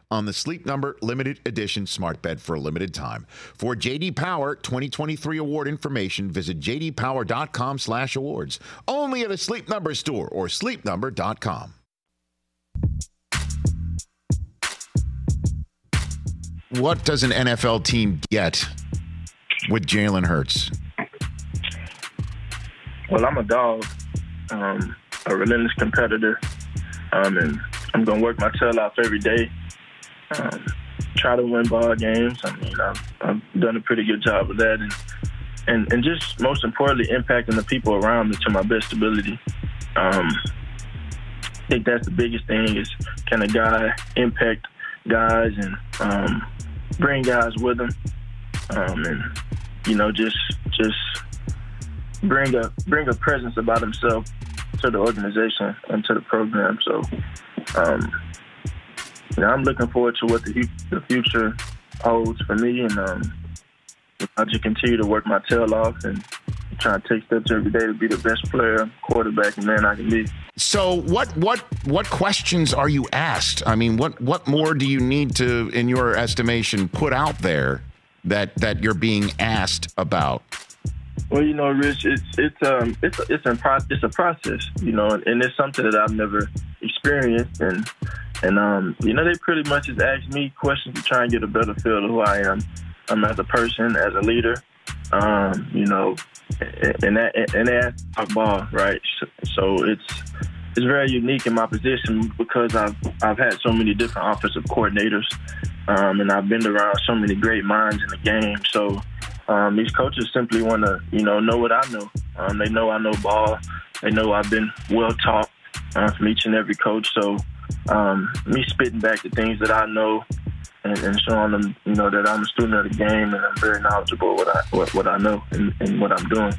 on the Sleep Number limited edition smart bed for a limited time. For JD Power 2023 award information, visit jdpower.com/awards. Only at a Sleep Number store or sleepnumber.com. What does an NFL team get with Jalen Hurts? Well, I'm a dog, um, a relentless competitor, um, and I'm gonna work my tail off every day. Um, try to win ball games. I mean, I've, I've done a pretty good job of that, and and and just most importantly, impacting the people around me to my best ability. Um, I think that's the biggest thing is can a guy impact guys and um, bring guys with him, um, and you know just just bring a bring a presence about himself to the organization and to the program. So. Um, yeah, I'm looking forward to what the, the future holds for me, and um, I just continue to work my tail off and try to take steps every day to be the best player, quarterback, and man I can be. So what what what questions are you asked? I mean, what what more do you need to, in your estimation, put out there that that you're being asked about? Well, you know, Rich, it's it's um it's a, it's a it's a process, you know, and, and it's something that I've never experienced, and and um you know they pretty much just ask me questions to try and get a better feel of who I am, um as a person, as a leader, um you know, and that and they ask talk ball, right? So it's it's very unique in my position because I've I've had so many different offensive coordinators, um, and I've been around so many great minds in the game. So um, these coaches simply want to, you know, know what I know. Um, they know I know ball. They know I've been well taught uh, from each and every coach. So um, me spitting back the things that I know and, and, showing them, you know, that I'm a student of the game and I'm very knowledgeable what I what, what I know and, and what I'm doing.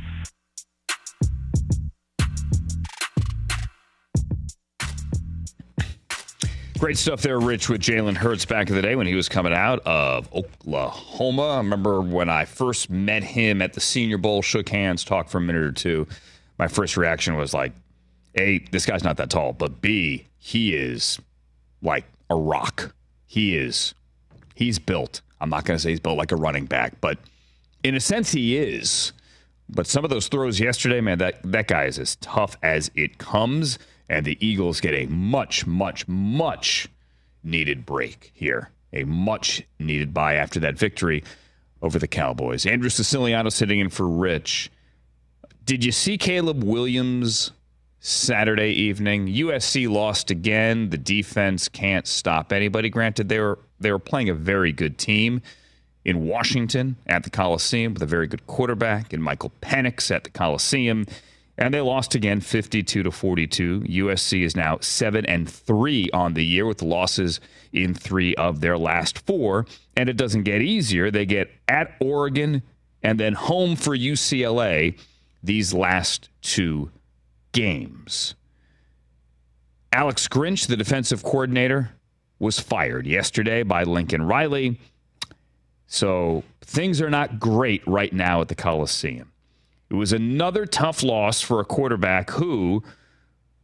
Great stuff there, Rich, with Jalen Hurts back in the day when he was coming out of Oklahoma. I remember when I first met him at the Senior Bowl, shook hands, talked for a minute or two. My first reaction was like, A, this guy's not that tall, but B, he is like a rock. He is, he's built. I'm not going to say he's built like a running back, but in a sense, he is. But some of those throws yesterday, man, that, that guy is as tough as it comes and the Eagles get a much, much, much needed break here. A much needed buy after that victory over the Cowboys. Andrew Siciliano sitting in for Rich. Did you see Caleb Williams Saturday evening? USC lost again. The defense can't stop anybody. Granted, they were they were playing a very good team in Washington at the Coliseum with a very good quarterback in Michael Penix at the Coliseum. And they lost again 52 to 42. USC is now 7 and 3 on the year with losses in 3 of their last 4, and it doesn't get easier. They get at Oregon and then home for UCLA these last 2 games. Alex Grinch, the defensive coordinator, was fired yesterday by Lincoln Riley. So things are not great right now at the Coliseum. It was another tough loss for a quarterback who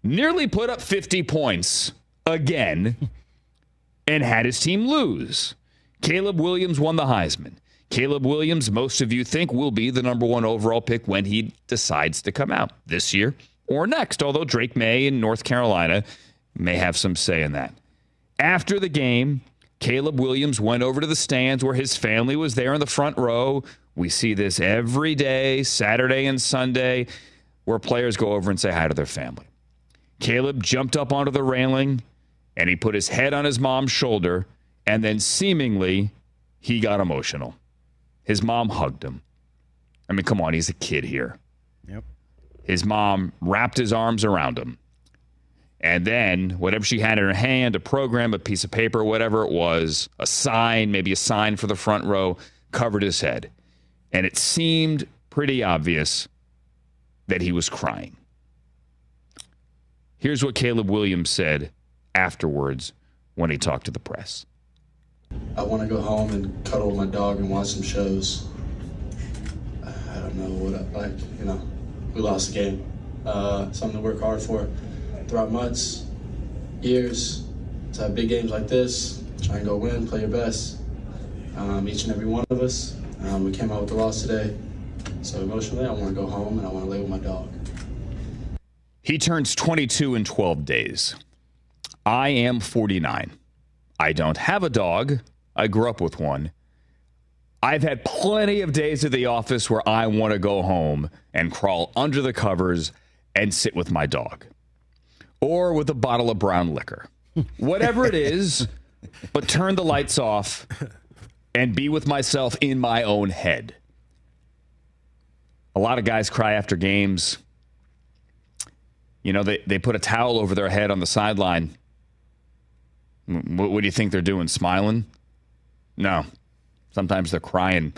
nearly put up 50 points again (laughs) and had his team lose. Caleb Williams won the Heisman. Caleb Williams, most of you think, will be the number one overall pick when he decides to come out this year or next, although Drake Maye in North Carolina may have some say in that. After the game, Caleb Williams went over to the stands where his family was there in the front row we see this every day, Saturday and Sunday, where players go over and say hi to their family. Caleb jumped up onto the railing and he put his head on his mom's shoulder, and then seemingly he got emotional. His mom hugged him. I mean, come on, he's a kid here. His mom wrapped his arms around him. And then, whatever she had in her hand, a program, a piece of paper, whatever it was, a sign, maybe a sign for the front row, covered his head and it seemed pretty obvious that he was crying. Here's what Caleb Williams said afterwards when he talked to the press. I want to go home and cuddle my dog and watch some shows. I don't know what I like, you know, we lost the game. Uh, something to work hard for throughout months, years, to have big games like this, try and go win, play your best. Um, each and every one of us, um, we came out with the loss today. So emotionally, I want to go home and I want to lay with my dog. He turns 22 in 12 days. I am 49. I don't have a dog. I grew up with one. I've had plenty of days at the office where I want to go home and crawl under the covers and sit with my dog or with a bottle of brown liquor. Whatever it is, (laughs) but turn the lights off and be with myself in my own head. A lot of guys cry after games. You know, they, they put a towel over their head on the sideline. What, what do you think they're doing? Smiling? No. Sometimes they're crying.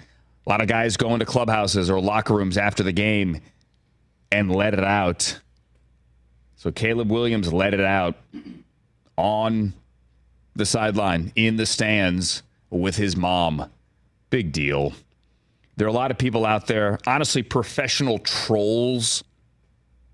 A lot of guys go into clubhouses or locker rooms after the game and let it out. So Caleb Williams let it out on the sideline, in the stands with his mom. Big deal. There are a lot of people out there, honestly, professional trolls,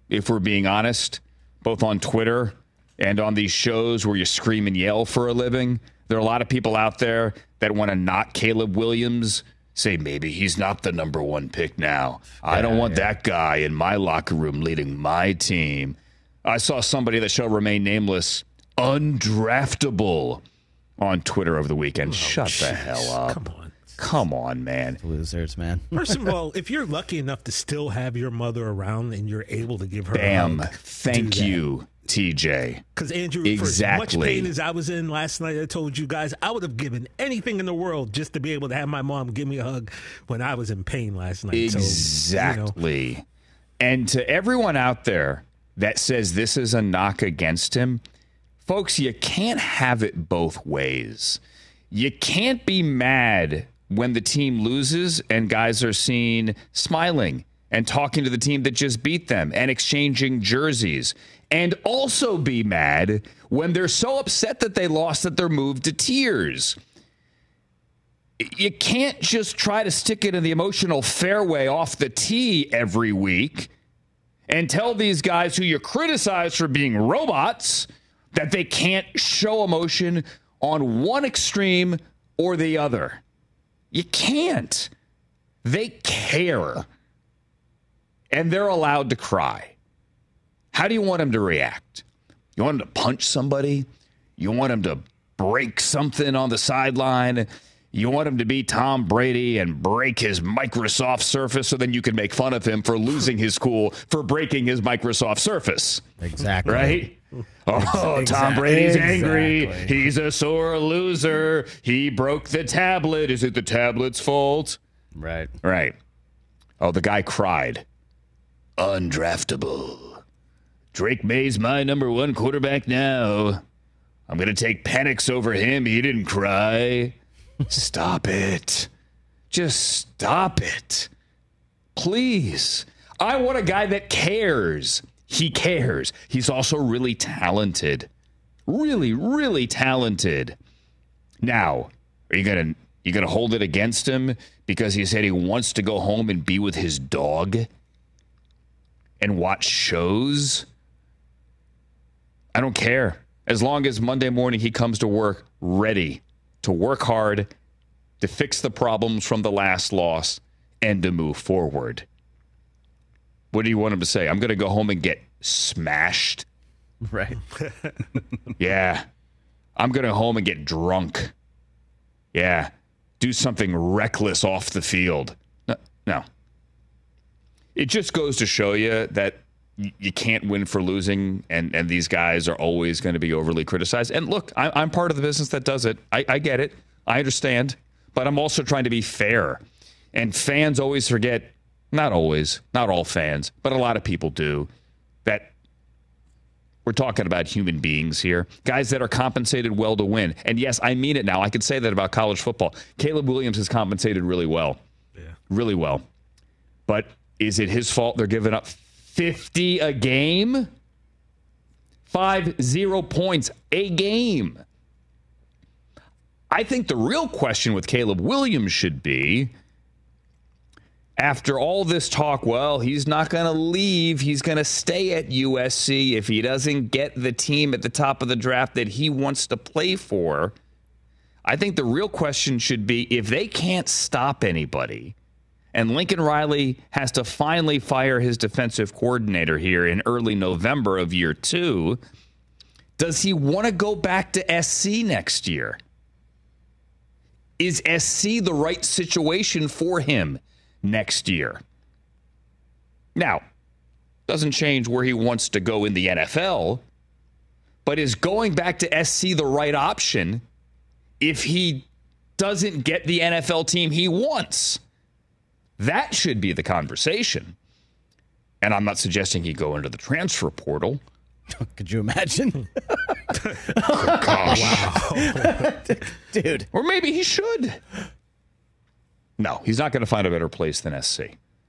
if we're being honest, both on Twitter and on these shows where you scream and yell for a living. There are a lot of people out there that want to knock Caleb Williams, say maybe he's not the number one pick now. I don't want that guy in my locker room leading my team. I saw somebody that shall remain nameless, undraftable, on Twitter over the weekend. Oh, Shut the hell up. Come on. Come on, man. Losers, man. (laughs) First of (laughs) all, if you're lucky enough to still have your mother around and you're able to give her Bam. a hug, Thank do that. you, TJ. Because Andrew, for as much pain as I was in last night, I told you guys I would have given anything in the world just to be able to have my mom give me a hug when I was in pain last night. So, you know, Exactly. And to everyone out there that says this is a knock against him, folks, you can't have it both ways. You can't be mad when the team loses and guys are seen smiling and talking to the team that just beat them and exchanging jerseys. And also be mad when they're so upset that they lost that they're moved to tears you can't just try to stick it in the emotional fairway off the tee every week and tell these guys who you criticize for being robots that they can't show emotion on one extreme or the other. You can't. They care. And they're allowed to cry. How do you want them to react? You want them to punch somebody? You want them to break something on the sideline? You want him to be Tom Brady and break his Microsoft Surface so then you can make fun of him for losing his cool for breaking his Microsoft Surface. Exactly. Right? Oh, Tom Brady's angry. exactly. He's a sore loser. He broke the tablet. Is it the tablet's fault? Right. Right. Oh, the guy cried. Undraftable. Drake Maye's my number one quarterback now. I'm going to take Penix over him. He didn't cry. Stop it. Just stop it. Please. I want a guy that cares. He cares. He's also really talented. Really, really talented. Now, are you gonna you gonna hold it against him because he said he wants to go home and be with his dog and watch shows? I don't care. As long as Monday morning he comes to work ready to work hard, to fix the problems from the last loss, and to move forward. What do you want him to say? I'm going to go home and get smashed. Right. (laughs) Yeah. I'm going to home and get drunk. Yeah. Do something reckless off the field. No. no. It just goes to show you that y- you can't win for losing, and, and these guys are always going to be overly criticized. And look, I, I'm part of the business that does it. I, I get it. I understand. But I'm also trying to be fair. And fans always forget, not always, not all fans, but a lot of people do, that we're talking about human beings here, guys that are compensated well to win. And yes, I mean it now. I can say that about college football. Caleb Williams is compensated really well. Yeah. Really well. But is it his fault they're giving up 50 a game? Five zero points a game. I think the real question with Caleb Williams should be after all this talk, well, he's not going to leave. He's going to stay at USC if he doesn't get the team at the top of the draft that he wants to play for. I think the real question should be if they can't stop anybody and Lincoln Riley has to finally fire his defensive coordinator here in early November of year two, does he want to go back to SC next year? Is SC the right situation for him next year? Now, doesn't change where he wants to go in the NFL, but is going back to SC the right option if he doesn't get the NFL team he wants? That should be the conversation. And I'm not suggesting he go into the transfer portal. (laughs) Could you imagine? (laughs) Gosh. (laughs) Dude. Or maybe he should. No, he's not going to find a better place than SC.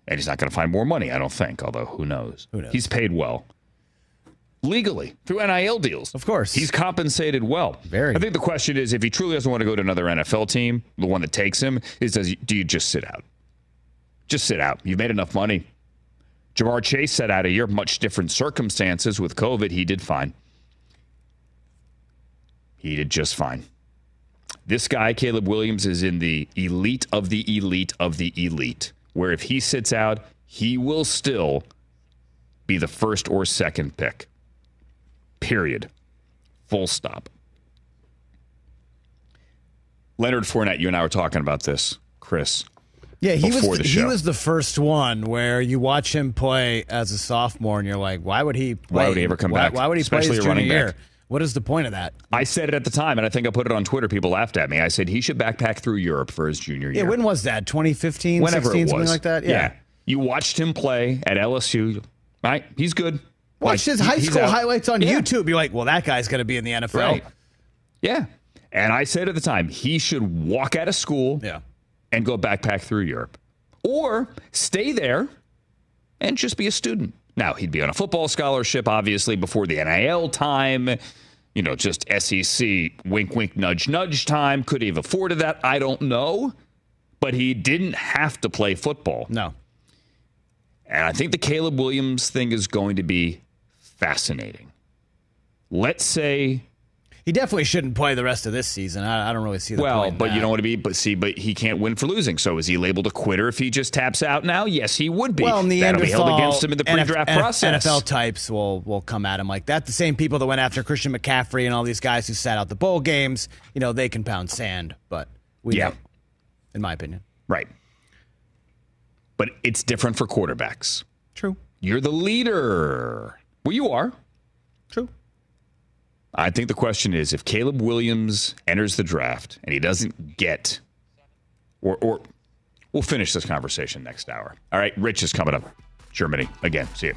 And he's not going to find more money, I don't think, although who knows? Who knows? He's paid well. legally through NIL deals. Of course. He's compensated well. Very. I think the question is if he truly doesn't want to go to another NFL team, the one that takes him, is does do you just sit out? Just sit out. You've made enough money. Ja'Marr Chase sat out of year, much different circumstances with COVID. He did fine. He did just fine. This guy, Caleb Williams, is in the elite of the elite of the elite, where if he sits out, he will still be the first or second pick. Period. Full stop. Leonard Fournette, you and I were talking about this, Chris. Yeah, he was before the he was the first one where you watch him play as a sophomore, and you're like, why would he? Play? Why would he ever come why, back? Why would he Especially play his a junior running year? What is the point of that? I said it at the time, and I think I put it on Twitter. People laughed at me. I said he should backpack through Europe for his junior year. Yeah, when was that? 2015, Whenever 16, it was. something like that. Yeah. You watched him play at LSU. Right? He's good. Watch Like, his high school out. highlights on Yeah. YouTube. You're like, well, that guy's going to be in the NFL. Right. Yeah. And I said at the time, he should walk out of school Yeah. And go backpack through Europe. Or stay there and just be a student. Now, he'd be on a football scholarship, obviously, before the NIL time, you know, just SEC wink, wink, nudge, nudge time. Could he have afforded that? I don't know. But he didn't have to play football. No. And I think the Caleb Williams thing is going to be fascinating. Let's say He definitely shouldn't play the rest of this season. I, I don't really see the well, point. in but you that. don't want to be. But see, but he can't win for losing. So is he labeled a quitter if he just taps out now? Yes, he would be. Well, That'll Neanderthal be held against him in the pre-draft NF process. NFL types will will come at him like that. The same people that went after Christian McCaffrey and all these guys who sat out the bowl games, you know, they can pound sand, but we Yeah. don't, in my opinion. Right. But it's different for quarterbacks. True. You're the leader. Well, you are. I think the question is if Caleb Williams enters the draft and he doesn't get, or, or we'll finish this conversation next hour. All right, Rich is coming up. Germany again. See you.